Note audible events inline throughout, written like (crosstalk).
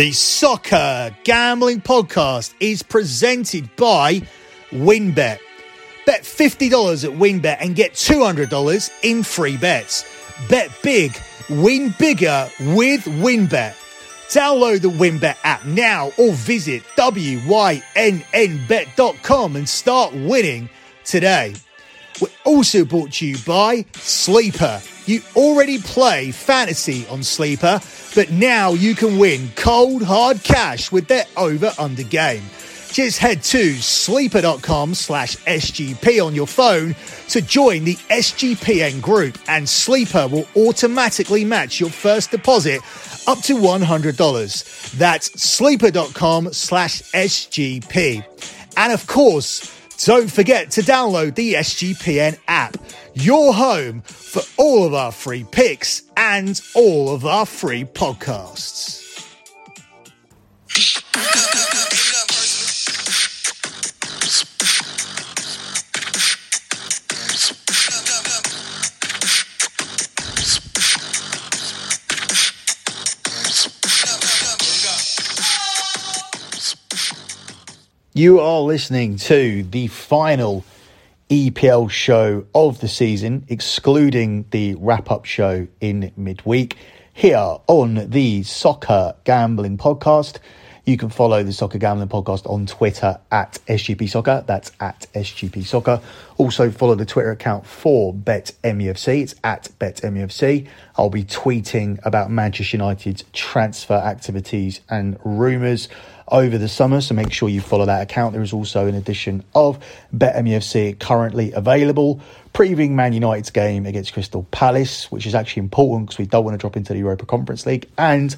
The Soccer Gambling Podcast is presented by WynnBET. Bet $50 at WynnBET and get $200 in free bets. Bet big, win bigger with WynnBET. Download the WynnBET app now or visit WYNNBet.com and start winning today. We're also brought to you by Sleeper. You already play fantasy on Sleeper, but now you can win cold hard cash with their over under game. Just head to sleeper.com slash SGP on your phone to join the SGPN group, and Sleeper will automatically match your first deposit up to $100. That's sleeper.com slash SGP. And of course, don't forget to download the SGPN app, your home for all of our free picks and all of our free podcasts. You are listening to the final EPL show of the season, excluding the wrap up show in midweek, here on the Soccer Gambling Podcast. You can follow the Soccer Gambling Podcast on Twitter at SGP Soccer. That's at SGP Soccer. Also follow the Twitter account for BetMUFC. It's at BetMUFC. I'll be tweeting about Manchester United's transfer activities and rumours over the summer. So make sure you follow that account. There is also an edition of BetMUFC currently available, previewing Man United's game against Crystal Palace, which is actually important because we don't want to drop into the Europa Conference League, and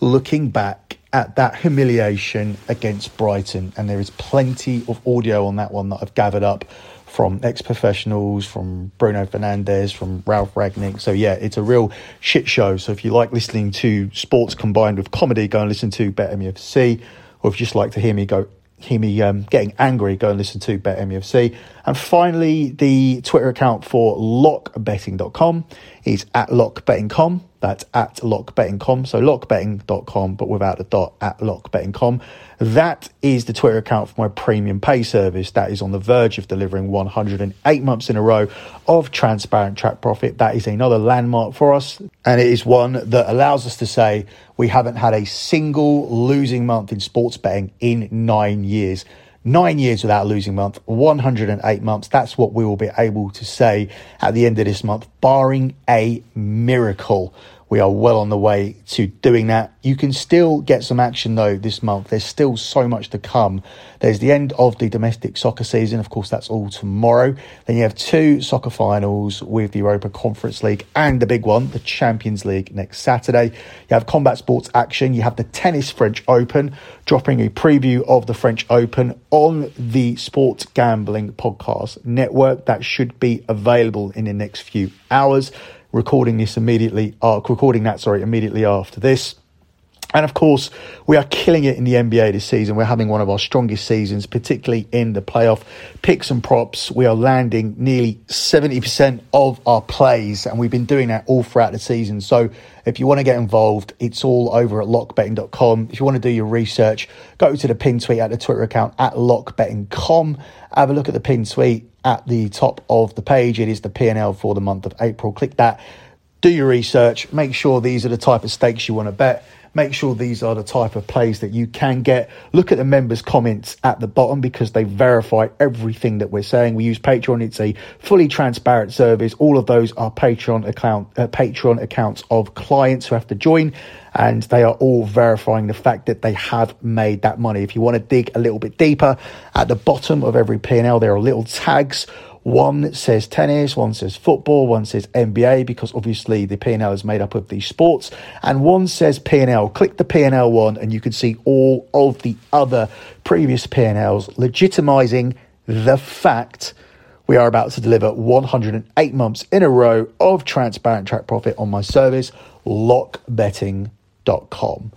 looking back at that humiliation against Brighton. And there is plenty of audio on that one that I've gathered up from ex professionals, from Bruno Fernandes, from Ralf Rangnick. So, yeah, it's a real shit show. So, if you like listening to sports combined with comedy, go and listen to BetMUFC or if you just like to hear me go hear me um, getting angry, go and listen to BetMUFC. And finally, the Twitter account for lockbetting.com is at lockbetting.com. That's at lockbetting.com. So lockbetting.com, but without the dot at lockbetting.com. That is the Twitter account for my premium pay service that is on the verge of delivering 108 months in a row of transparent track profit. That is another landmark for us. And it is one that allows us to say we haven't had a single losing month in sports betting in nine years nine years without a losing month, 108 months. That's what we will be able to say at the end of this month, barring a miracle. We are well on the way to doing that. You can still get some action though this month. There's still so much to come. There's the end of the domestic soccer season. Of course, that's all tomorrow. Then you have two soccer finals with the Europa Conference League and the big one, the Champions League next Saturday. You have combat sports action. You have the Tennis French Open, dropping a preview of the French Open on the Sports Gambling Podcast Network. That should be available in the next few hours recording this immediately, uh, recording that, sorry, immediately after this. And of course, we are killing it in the NBA this season. We're having one of our strongest seasons, particularly in the playoff picks and props. We are landing nearly 70% of our plays, and we've been doing that all throughout the season. So if you want to get involved, it's all over at lockbetting.com. If you want to do your research, go to the pin tweet at the Twitter account at lockbetting.com. Have a look at the pin tweet at the top of the page. It is the P&L for the month of April. Click that. Do your research. Make sure these are the type of stakes you want to bet Make sure these are the type of plays that you can get. Look at the members' comments at the bottom because they verify everything that we're saying. We use Patreon; it's a fully transparent service. All of those are Patreon account uh, Patreon accounts of clients who have to join and they are all verifying the fact that they have made that money. If you want to dig a little bit deeper, at the bottom of every P&L there are little tags one says tennis, one says football, one says NBA because obviously the P&L is made up of these sports, and one says P&L. Click the P&L one, and you can see all of the other previous P&Ls, legitimizing the fact we are about to deliver 108 months in a row of transparent track profit on my service, lockbetting.com.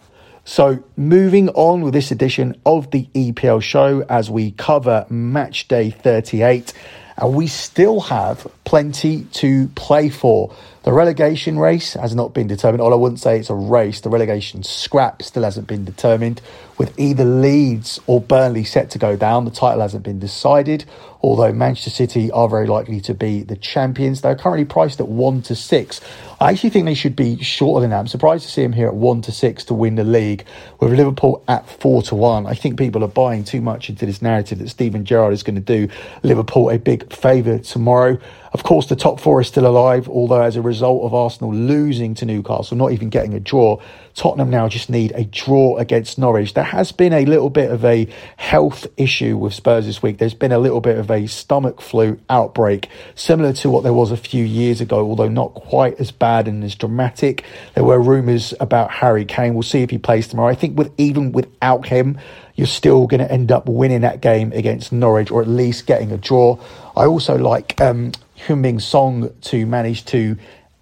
So, moving on with this edition of the EPL show as we cover match day 38 and we still have plenty to play for. The relegation race has not been determined. All I wouldn't say it's a race. The relegation scrap still hasn't been determined. With either Leeds or Burnley set to go down, the title hasn't been decided. Although Manchester City are very likely to be the champions, they're currently priced at one to six. I actually think they should be shorter than that. I'm surprised to see them here at one to six to win the league, with Liverpool at four to one. I think people are buying too much into this narrative that Steven Gerrard is going to do Liverpool a big favour tomorrow. Of course, the top four is still alive, although as a result of Arsenal losing to Newcastle, not even getting a draw, Tottenham now just need a draw against Norwich. There has been a little bit of a health issue with Spurs this week. There's been a little bit of a stomach flu outbreak, similar to what there was a few years ago, although not quite as bad and as dramatic. There were rumours about Harry Kane. We'll see if he plays tomorrow. I think with even without him, you're still going to end up winning that game against Norwich or at least getting a draw. I also like um, Heung-min Son to manage to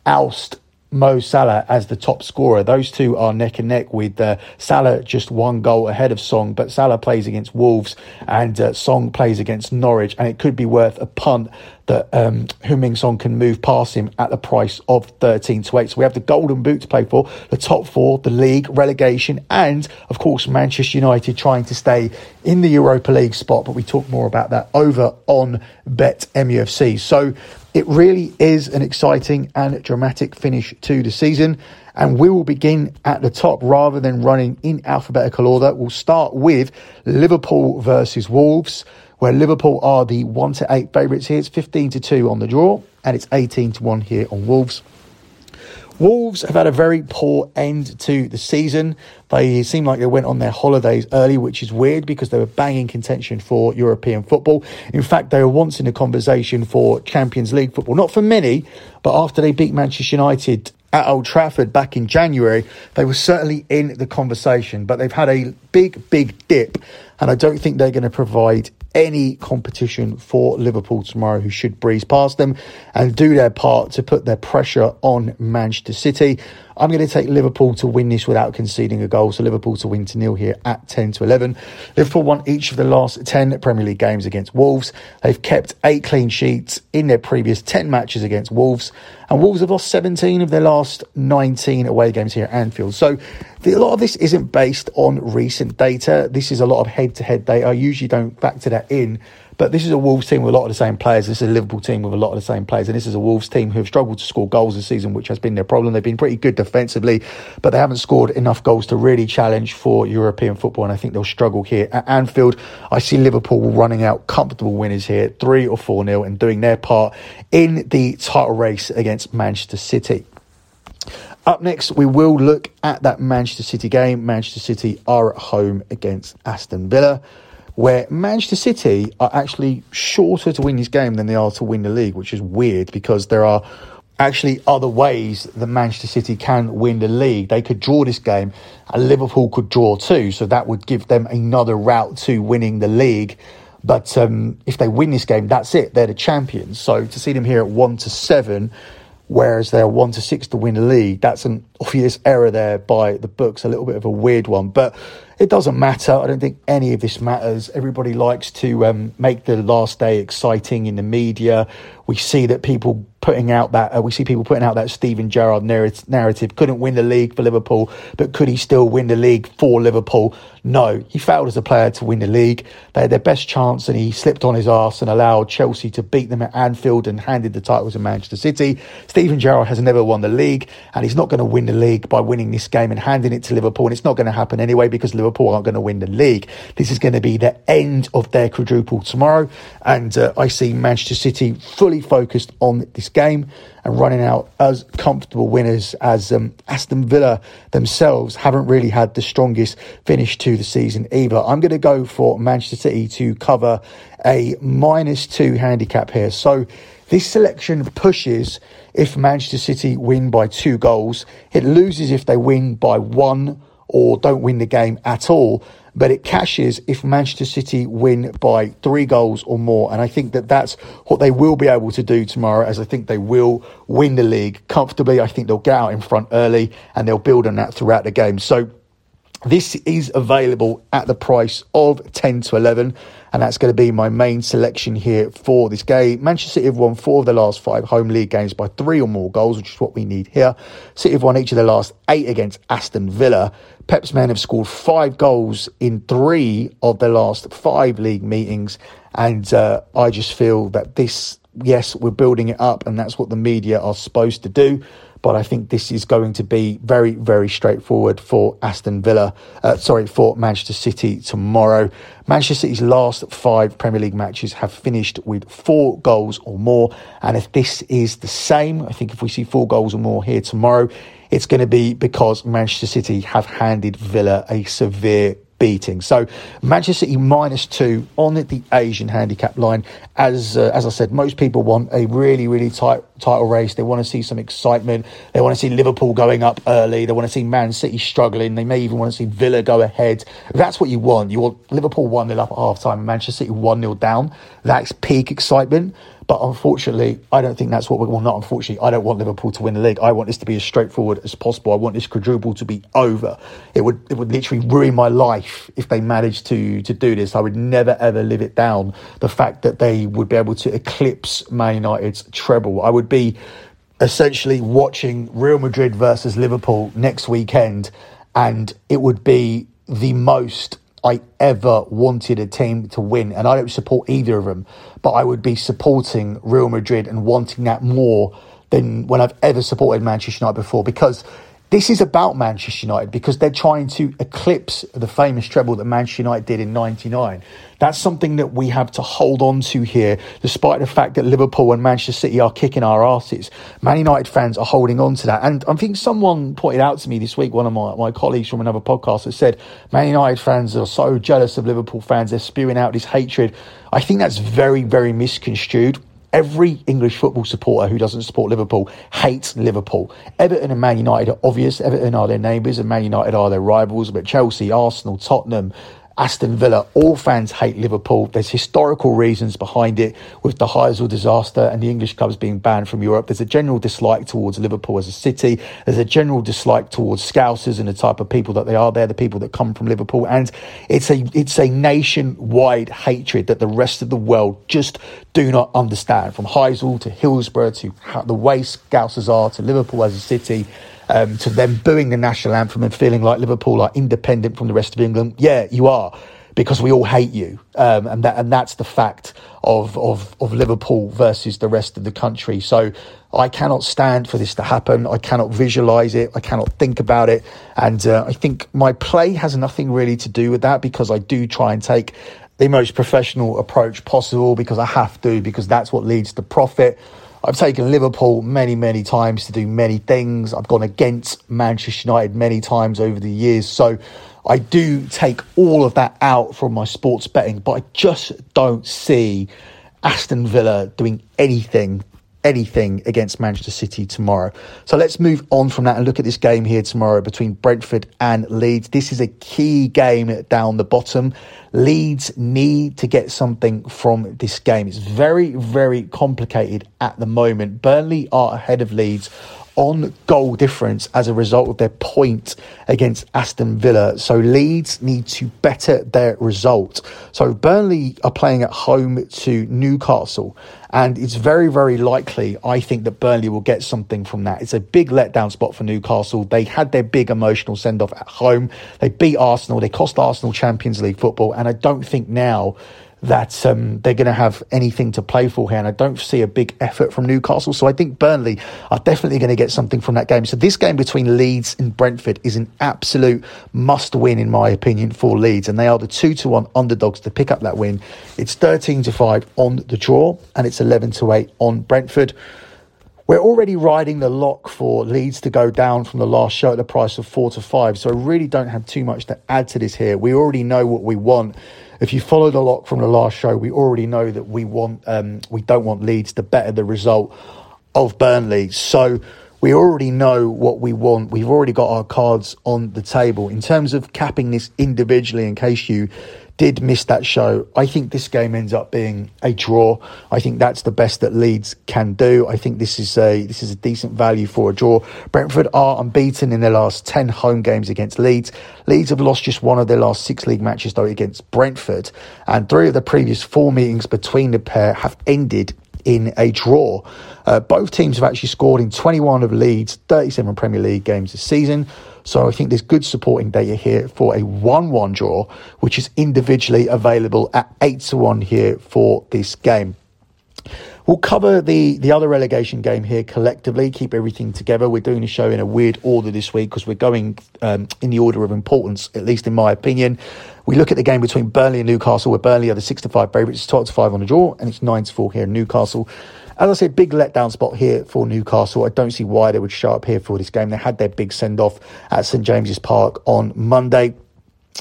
oust Mo Salah as the top scorer. Those two are neck and neck with uh, Salah just one goal ahead of Son, but Salah plays against Wolves and uh, Son plays against Norwich, and it could be worth a punt that um, Heung-min Son can move past him at the price of 13 to 8. So we have the Golden Boot to play for, the top four, the league, relegation, and of course Manchester United trying to stay in the Europa League spot. But we talk more about that over on Bet MUFC. So it really is an exciting and dramatic finish to the season. And we will begin at the top rather than running in alphabetical order. We'll start with Liverpool versus Wolves, where Liverpool are the 1 to 8 favourites here. It's 15 to 2 on the draw, and it's 18 to 1 here on Wolves. Wolves have had a very poor end to the season. They seem like they went on their holidays early, which is weird because they were banging contention for European football. In fact, they were once in the conversation for Champions League football. Not for many, but after they beat Manchester United at Old Trafford back in January, they were certainly in the conversation. But they've had a big, big dip, and I don't think they're going to provide any competition for Liverpool tomorrow, who should breeze past them and do their part to put their pressure on Manchester City. I'm going to take Liverpool to win this without conceding a goal. So Liverpool to win to nil here at 10 to 11. Liverpool won each of the last 10 Premier League games against Wolves. They've kept eight clean sheets in their previous 10 matches against Wolves. And Wolves have lost 17 of their last 19 away games here at Anfield. So the, a lot of this isn't based on recent data. This is a lot of head to head data. I usually don't factor that in but this is a Wolves team with a lot of the same players. This is a Liverpool team with a lot of the same players. And this is a Wolves team who have struggled to score goals this season, which has been their problem. They've been pretty good defensively, but they haven't scored enough goals to really challenge for European football. And I think they'll struggle here at Anfield. I see Liverpool running out comfortable winners here, three or four nil, and doing their part in the title race against Manchester City. Up next, we will look at that Manchester City game. Manchester City are at home against Aston Villa where Manchester City are actually shorter to win this game than they are to win the league, which is weird because there are actually other ways that Manchester City can win the league. They could draw this game and Liverpool could draw too, so that would give them another route to winning the league. But um, if they win this game, that's it. They're the champions. So to see them here at one to seven, whereas they're one to six to win the league, that's an obvious error there by the books. A little bit of a weird one, but it doesn't matter. I don't think any of this matters. Everybody likes to um, make the last day exciting in the media. We see that people putting out that uh, we see people putting out that Steven Gerrard narrative. Couldn't win the league for Liverpool, but could he still win the league for Liverpool? No, he failed as a player to win the league. They had their best chance, and he slipped on his arse and allowed Chelsea to beat them at Anfield and handed the title to Manchester City. Steven Gerrard has never won the league, and he's not going to win the league by winning this game and handing it to Liverpool. And it's not going to happen anyway because Liverpool aren't going to win the league. This is going to be the end of their quadruple tomorrow, and uh, I see Manchester City fully focused on this game and running out as comfortable winners as um, Aston Villa themselves haven't really had the strongest finish to the season either. I'm going to go for Manchester City to cover a minus two handicap here. So this selection pushes if Manchester City win by two goals. It loses if they win by one or don't win the game at all but it cashes if Manchester City win by three goals or more. And I think that that's what they will be able to do tomorrow, as I think they will win the league comfortably. I think they'll get out in front early and they'll build on that throughout the game. So This is available at the price of 10 to 11, and that's going to be my main selection here for this game. Manchester City have won four of the last five home league games by three or more goals, which is what we need here. City have won each of the last eight against Aston Villa. Pep's men have scored five goals in three of the last five league meetings, and uh, I just feel that this, yes, we're building it up, and that's what the media are supposed to do but I think this is going to be very, very straightforward for Aston Villa, uh, sorry, for Manchester City tomorrow. Manchester City's last five Premier League matches have finished with four goals or more. And if this is the same, I think if we see four goals or more here tomorrow, it's going to be because Manchester City have handed Villa a severe beating. So Manchester City minus two on the Asian handicap line. As uh, as I said, most people want a really really tight title race. They want to see some excitement. They want to see Liverpool going up early. They want to see Man City struggling. They may even want to see Villa go ahead. That's what you want. You want Liverpool one 0 up at half time, Manchester City one 0 down. That's peak excitement. But unfortunately, I don't think that's what we want. Not unfortunately, I don't want Liverpool to win the league. I want this to be as straightforward as possible. I want this quadruple to be over. It would it would literally ruin my life if they managed to to do this. I would never ever live it down. The fact that they would be able to eclipse Man United's treble. I would be essentially watching Real Madrid versus Liverpool next weekend, and it would be the most I ever wanted a team to win. And I don't support either of them, but I would be supporting Real Madrid and wanting that more than when I've ever supported Manchester United before because this is about Manchester United because they're trying to eclipse the famous treble that Manchester United did in 99. That's something that we have to hold on to here, despite the fact that Liverpool and Manchester City are kicking our asses. Man United fans are holding on to that. And I think someone pointed out to me this week, one of my, my colleagues from another podcast, that said Man United fans are so jealous of Liverpool fans, they're spewing out this hatred. I think that's very, very misconstrued. Every English football supporter who doesn't support Liverpool hates Liverpool. Everton and Man United are obvious. Everton are their neighbours and Man United are their rivals. But Chelsea, Arsenal, Tottenham, Aston Villa, all fans hate Liverpool. There's historical reasons behind it with the Heysel disaster and the English clubs being banned from Europe. There's a general dislike towards Liverpool as a city. There's a general dislike towards Scousers and the type of people that they are. They're the people that come from Liverpool. And it's a, it's a nationwide hatred that the rest of the world just do not understand. From Heysel to Hillsborough to the way Scousers are to Liverpool as a city um, to them booing the national anthem and feeling like Liverpool are independent from the rest of England. Yeah, you are because we all hate you, um, and that and that's the fact of, of of Liverpool versus the rest of the country. So I cannot stand for this to happen. I cannot visualize it. I cannot think about it, and uh, I think my play has nothing really to do with that because I do try and take the most professional approach possible because I have to because that's what leads to profit. I've taken Liverpool many, many times to do many things. I've gone against Manchester United many times over the years. So I do take all of that out from my sports betting, but I just don't see Aston Villa doing anything anything against Manchester City tomorrow. So let's move on from that and look at this game here tomorrow between Brentford and Leeds. This is a key game down the bottom. Leeds need to get something from this game. It's very, very complicated at the moment. Burnley are ahead of Leeds on goal difference as a result of their point against Aston Villa. So Leeds need to better their result. So Burnley are playing at home to Newcastle. And it's very, very likely, I think, that Burnley will get something from that. It's a big letdown spot for Newcastle. They had their big emotional send off at home. They beat Arsenal. They cost Arsenal Champions League football. And I don't think now that um, they're going to have anything to play for here. And I don't see a big effort from Newcastle. So I think Burnley are definitely going to get something from that game. So this game between Leeds and Brentford is an absolute must win, in my opinion, for Leeds. And they are the 2 to 1 underdogs to pick up that win. It's 13 to 5 on the draw, and it's 11 to 8 on Brentford. We're already riding the lock for Leeds to go down from the last show at the price of four to five. So I really don't have too much to add to this here. We already know what we want if you follow the lock from the last show, we already know that we want um, we don't want Leeds to better the result of Burnley. So we already know what we want. We've already got our cards on the table in terms of capping this individually. In case you did miss that show. I think this game ends up being a draw. I think that's the best that Leeds can do. I think this is a this is a decent value for a draw. Brentford are unbeaten in their last 10 home games against Leeds. Leeds have lost just one of their last six league matches though against Brentford, and three of the previous four meetings between the pair have ended in a draw. Uh, both teams have actually scored in 21 of Leeds' 37 Premier League games this season. So I think there's good supporting data here for a 1 1 draw, which is individually available at 8 to 1 here for this game. We'll cover the, the other relegation game here collectively, keep everything together. We're doing a show in a weird order this week because we're going um, in the order of importance, at least in my opinion. We look at the game between Burnley and Newcastle, where Burnley are the 6 to 5 favourites, 12 to 5 on the draw, and it's 9 to 4 here in Newcastle. As I said, big letdown spot here for Newcastle. I don't see why they would show up here for this game. They had their big send off at St James's Park on Monday.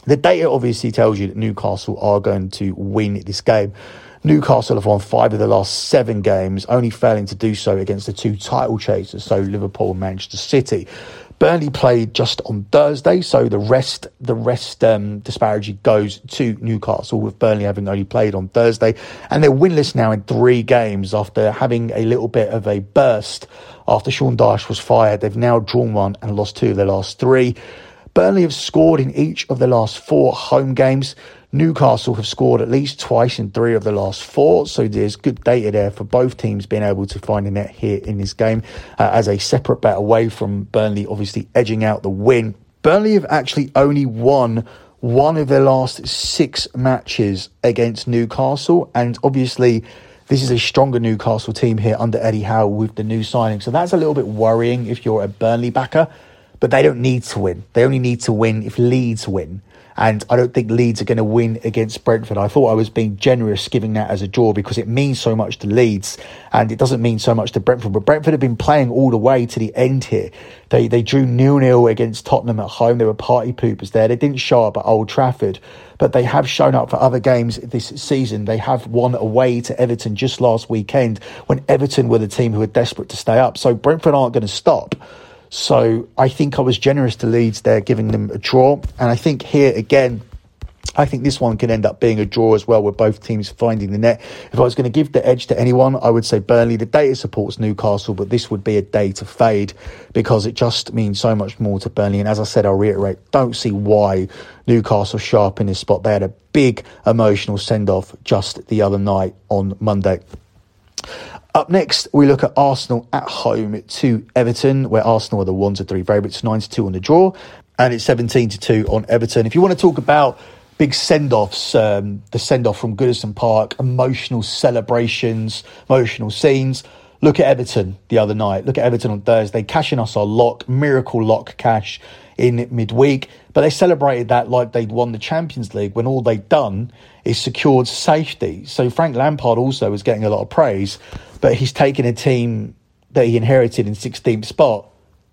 The data obviously tells you that Newcastle are going to win this game. Newcastle have won five of the last seven games, only failing to do so against the two title chasers, so Liverpool and Manchester City. Burnley played just on Thursday, so the rest the rest um, disparity goes to Newcastle, with Burnley having only played on Thursday, and they're winless now in three games after having a little bit of a burst after Sean Dyche was fired. They've now drawn one and lost two of their last three. Burnley have scored in each of the last four home games. Newcastle have scored at least twice in three of the last four, so there's good data there for both teams being able to find a net here in this game uh, as a separate bet away from Burnley, obviously edging out the win. Burnley have actually only won one of their last six matches against Newcastle, and obviously this is a stronger Newcastle team here under Eddie Howe with the new signing. So that's a little bit worrying if you're a Burnley backer, but they don't need to win. They only need to win if Leeds win. And I don't think Leeds are going to win against Brentford. I thought I was being generous giving that as a draw because it means so much to Leeds and it doesn't mean so much to Brentford. But Brentford have been playing all the way to the end here. They they drew nil nil against Tottenham at home. They were party poopers there. They didn't show up at Old Trafford, but they have shown up for other games this season. They have won away to Everton just last weekend when Everton were the team who were desperate to stay up. So Brentford aren't going to stop. So I think I was generous to Leeds there, giving them a draw. And I think here again, I think this one can end up being a draw as well, with both teams finding the net. If I was going to give the edge to anyone, I would say Burnley. The data supports Newcastle, but this would be a day to fade because it just means so much more to Burnley. And as I said, I'll reiterate, don't see why Newcastle sharp in this spot. They had a big emotional send off just the other night on Monday. Up next, we look at Arsenal at home to Everton, where Arsenal are the 1 to 3 favourites, 9 to 2 on the draw, and it's 17 to 2 on Everton. If you want to talk about big send offs, um, the send off from Goodison Park, emotional celebrations, emotional scenes. Look at Everton the other night. Look at Everton on Thursday, cashing us our lock, miracle lock cash in midweek. But they celebrated that like they'd won the Champions League when all they'd done is secured safety. So Frank Lampard also was getting a lot of praise, but he's taken a team that he inherited in 16th spot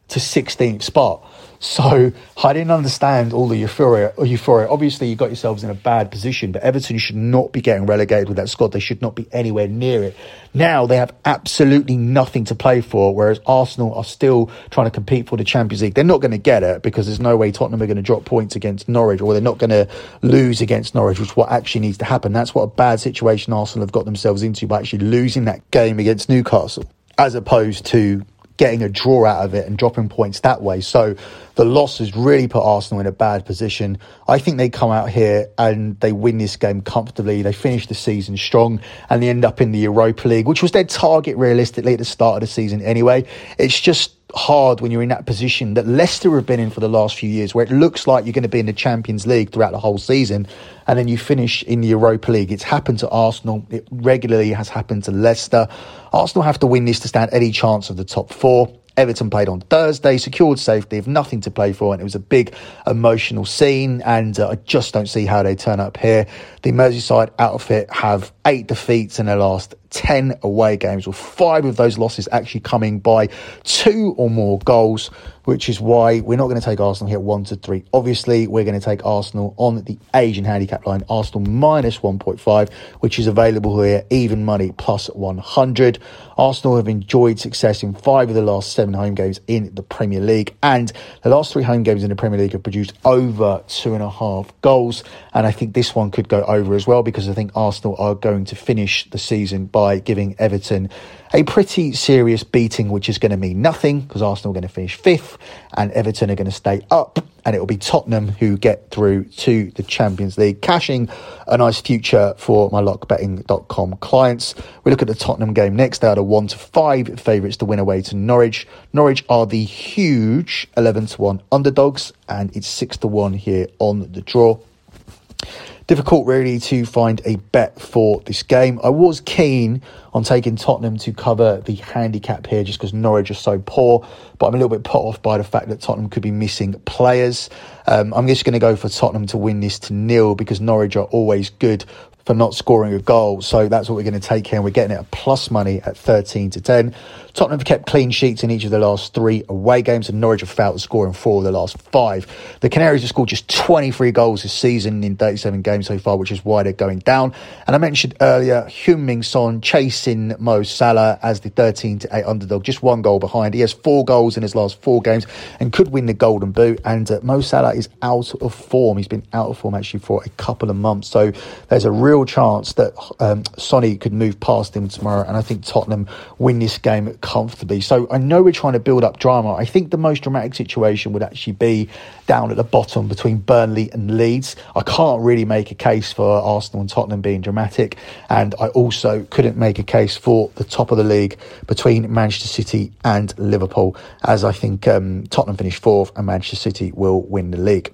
to 16th spot. So I didn't understand all the euphoria. Euphoria. Obviously, you got yourselves in a bad position, but Everton should not be getting relegated with that squad. They should not be anywhere near it. Now they have absolutely nothing to play for, whereas Arsenal are still trying to compete for the Champions League. They're not going to get it because there's no way Tottenham are going to drop points against Norwich, or they're not going to lose against Norwich, which is what actually needs to happen. That's what a bad situation Arsenal have got themselves into by actually losing that game against Newcastle, as opposed to getting a draw out of it and dropping points that way. So the loss has really put Arsenal in a bad position. I think they come out here and they win this game comfortably. They finish the season strong and they end up in the Europa League, which was their target realistically at the start of the season anyway. It's just hard when you're in that position that Leicester have been in for the last few years, where it looks like you're going to be in the Champions League throughout the whole season, and then you finish in the Europa League. It's happened to Arsenal. It regularly has happened to Leicester. Arsenal have to win this to stand any chance of the top four. Everton played on Thursday, secured safety, have nothing to play for, and it was a big emotional scene. And uh, I just don't see how they turn up here. The Merseyside outfit have eight defeats in their last 10 away games, with five of those losses actually coming by two or more goals which is why we're not going to take Arsenal here one to three. Obviously, we're going to take Arsenal on the Asian handicap line, Arsenal minus 1.5, which is available here, even money plus 100. Arsenal have enjoyed success in five of the last seven home games in the Premier League, and the last three home games in the Premier League have produced over two and a half goals. And I think this one could go over as well because I think Arsenal are going to finish the season by giving Everton a pretty serious beating, which is going to mean nothing because Arsenal are going to finish fifth and Everton are going to stay up. And it will be Tottenham who get through to the Champions League, cashing a nice future for my lockbetting.com clients. We look at the Tottenham game next. They are the one to five favourites to win away to Norwich. Norwich are the huge 11 to 1 underdogs, and it's 6 to 1 here on the draw difficult really to find a bet for this game. I was keen on taking Tottenham to cover the handicap here just because Norwich are so poor, but I'm a little bit put off by the fact that Tottenham could be missing players. Um, I'm just going to go for Tottenham to win this to nil because Norwich are always good for not scoring a goal. So that's what we're going to take here. And we're getting it at plus money at 13 to 10. Tottenham have kept clean sheets in each of the last three away games, and Norwich have failed to score in four of the last five. The Canaries have scored just 23 goals this season in 37 games so far, which is why they're going down. And I mentioned earlier, Heung-min Son chasing Mo Salah as the 13 to 8 underdog, just one goal behind. He has four goals in his last four games and could win the Golden Boot. And uh, Mo Salah is out of form. He's been out of form actually for a couple of months. So there's a real chance that um, Sonny could move past him tomorrow. And I think Tottenham win this game comfortably. So I know we're trying to build up drama. I think the most dramatic situation would actually be down at the bottom between Burnley and Leeds. I can't really make a case for Arsenal and Tottenham being dramatic. And I also couldn't make a case for the top of the league between Manchester City and Liverpool, as I think um, Tottenham finished fourth and Manchester City will win the league.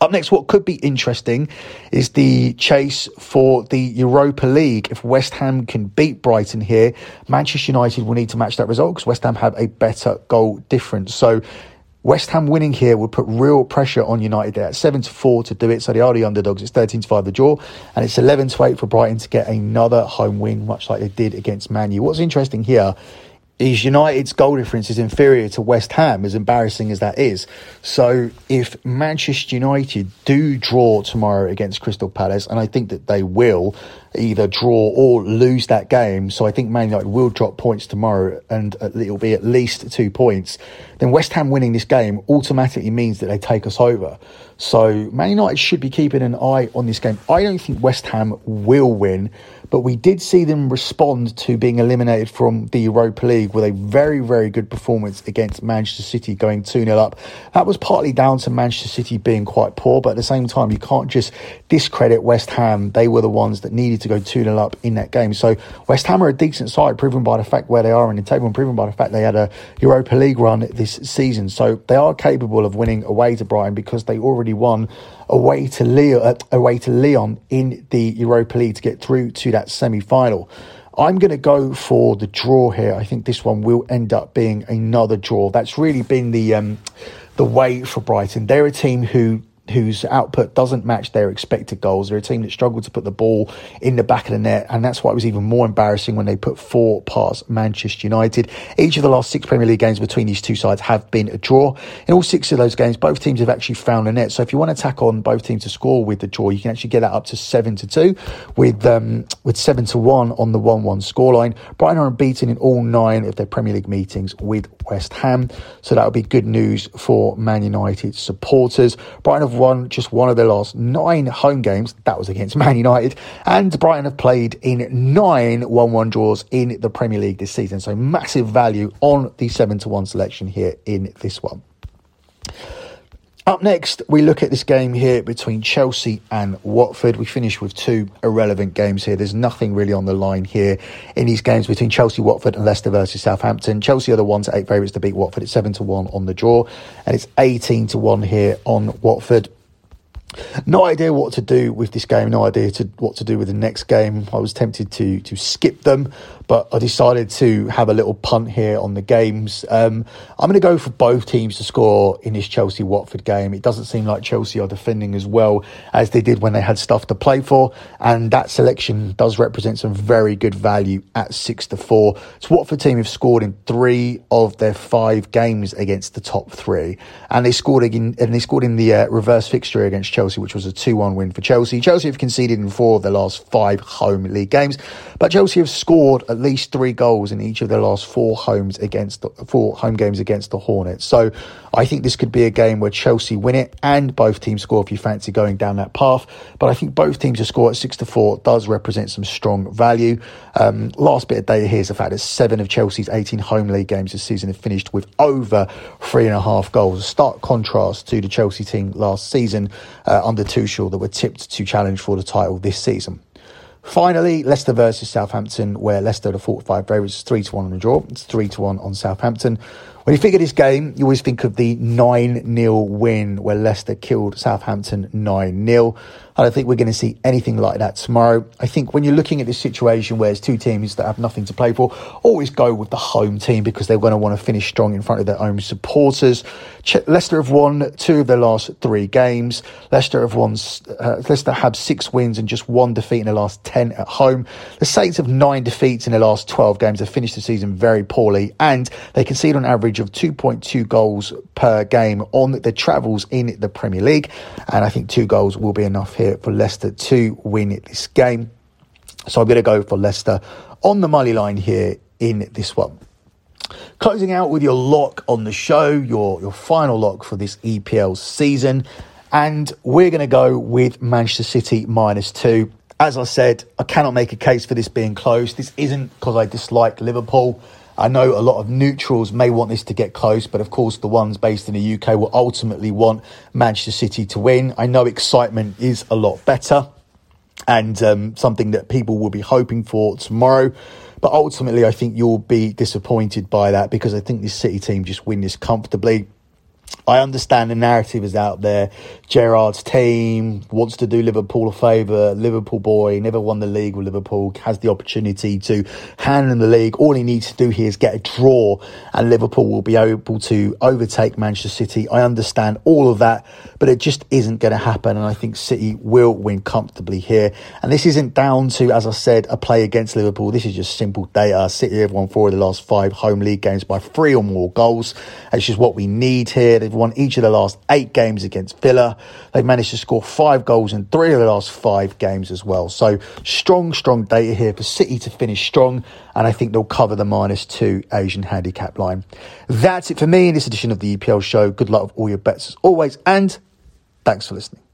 Up next, what could be interesting is the chase for the Europa League. If West Ham can beat Brighton here, Manchester United will need to match that result because West Ham have a better goal difference. So West Ham winning here would put real pressure on United there at 7 to 4 to do it. So they are the underdogs. It's 13 to 5 the draw. And it's 11 to 8 for Brighton to get another home win, much like they did against Man U. What's interesting here is United's goal difference is inferior to West Ham, as embarrassing as that is. So if Manchester United do draw tomorrow against Crystal Palace, and I think that they will either draw or lose that game, so I think Man United will drop points tomorrow, and it'll be at least two points. Then West Ham winning this game automatically means that they take us over. So Man United should be keeping an eye on this game. I don't think West Ham will win. But we did see them respond to being eliminated from the Europa League with a very, very good performance against Manchester City, going 2 0 up. That was partly down to Manchester City being quite poor, but at the same time, you can't just discredit West Ham. They were the ones that needed to go 2 0 up in that game. So West Ham are a decent side, proven by the fact where they are in the table and proven by the fact they had a Europa League run this season. So they are capable of winning away to Brighton because they already won away to Lyon, uh, away to Lyon in the Europa League to get through to that semi-final. I'm going to go for the draw here. I think this one will end up being another draw. That's really been the um, the way for Brighton. They're a team who whose output doesn't match their expected goals. They're a team that struggled to put the ball in the back of the net, and that's why it was even more embarrassing when they put four past Manchester United. Each of the last six Premier League games between these two sides have been a draw. In all six of those games, both teams have actually found a net. So if you want to tack on both teams to score with the draw, you can actually get that up to seven to two, with um, with seven to one on the one-one scoreline. Brighton are unbeaten in all nine of their Premier League meetings with West Ham, so that would be good news for Man United supporters. Brighton have won just one of their last nine home games. That was against (laughs) Man United. And Brighton have played in nine 1 1 draws in the Premier League this season. So massive value on the 7 to 1 selection here in this one. Up next, we look at this game here between Chelsea and Watford. We finish with two irrelevant games here. There's nothing really on the line here in these games between Chelsea, Watford, and Leicester versus Southampton. Chelsea are the one to eight favourites to beat Watford. It's seven to one on the draw, and it's eighteen to one here on Watford. no idea what to do with this game. No idea to what to do with the next game. I was tempted to to skip them, but I decided to have a little punt here on the games. Um, I'm going to go for both teams to score in this Chelsea Watford game. It doesn't seem like Chelsea are defending as well as they did when they had stuff to play for, and that selection does represent some very good value at six to four. It's Watford team have scored in three of their five games against the top three, and they scored in and they scored in the uh, reverse fixture against Chelsea, which was a two-one win for Chelsea. Chelsea have conceded in four of their last five home league games, but Chelsea have scored at least three goals in each of their last four homes against the, four home games against the Hornets. So I think this could be a game where Chelsea win it and both teams score if you fancy going down that path. But I think both teams to score at six to four does represent some strong value. Um, last bit of data here is the fact that seven of Chelsea's 18 home league games this season have finished with over three and a half goals. A stark contrast to the Chelsea team last season uh, under Tuchel that were tipped to challenge for the title this season. Finally, Leicester versus Southampton, where Leicester the 45 favourites, 3 to 1 on the draw. It's 3 to 1 on Southampton. When you figure this game, you always think of the 9 0 win where Leicester killed Southampton 9 0. I don't think we're going to see anything like that tomorrow. I think when you're looking at this situation where there's two teams that have nothing to play for, always go with the home team because they're going to want to finish strong in front of their own supporters. Leicester have won two of their last three games. Leicester have won. Uh, Leicester have six wins and just one defeat in the last ten at home. The Saints have nine defeats in the last twelve games. They've finished the season very poorly, and they concede on average of two point two goals per game on their travels in the Premier League. And I think two goals will be enough here here for Leicester to win this game. So I'm going to go for Leicester on the money line here in this one. Closing out with your lock on the show, your, your final lock for this EPL season. And we're going to go with Manchester City minus two. As I said, I cannot make a case for this being close. This isn't because I dislike Liverpool. I know a lot of neutrals may want this to get close, but of course, the ones based in the UK will ultimately want Manchester City to win. I know excitement is a lot better and um, something that people will be hoping for tomorrow. But ultimately, I think you'll be disappointed by that because I think this City team just win this comfortably. I understand the narrative is out there. Gerrard's team wants to do Liverpool a favour. Liverpool boy never won the league with Liverpool, has the opportunity to hand in the league. All he needs to do here is get a draw, and Liverpool will be able to overtake Manchester City. I understand all of that, but it just isn't going to happen. And I think City will win comfortably here. And this isn't down to, as I said, a play against Liverpool. This is just simple data. City have won four of the last five home league games by three or more goals. It's just what we need here. They've won each of the last eight games against Villa. They've managed to score five goals in three of the last five games as well. So strong, strong data here for City to finish strong. And I think they'll cover the minus two Asian handicap line. That's it for me in this edition of the EPL show. Good luck with all your bets as always. And thanks for listening.